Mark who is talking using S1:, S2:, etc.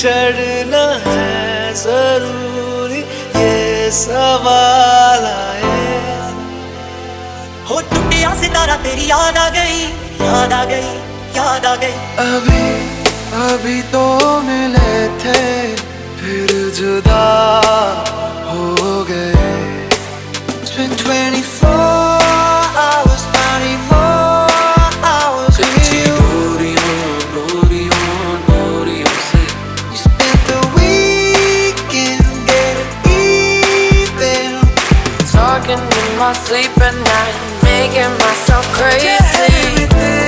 S1: चढ़ना है ज़रूरी ये सवाल आए।
S2: हो टूटिया सितारा तेरी याद आ गई याद आ गई याद आ गई।
S1: अभी अभी तो मिले थे फिर जुदा
S3: talking in my sleep at night, making myself crazy. Yeah,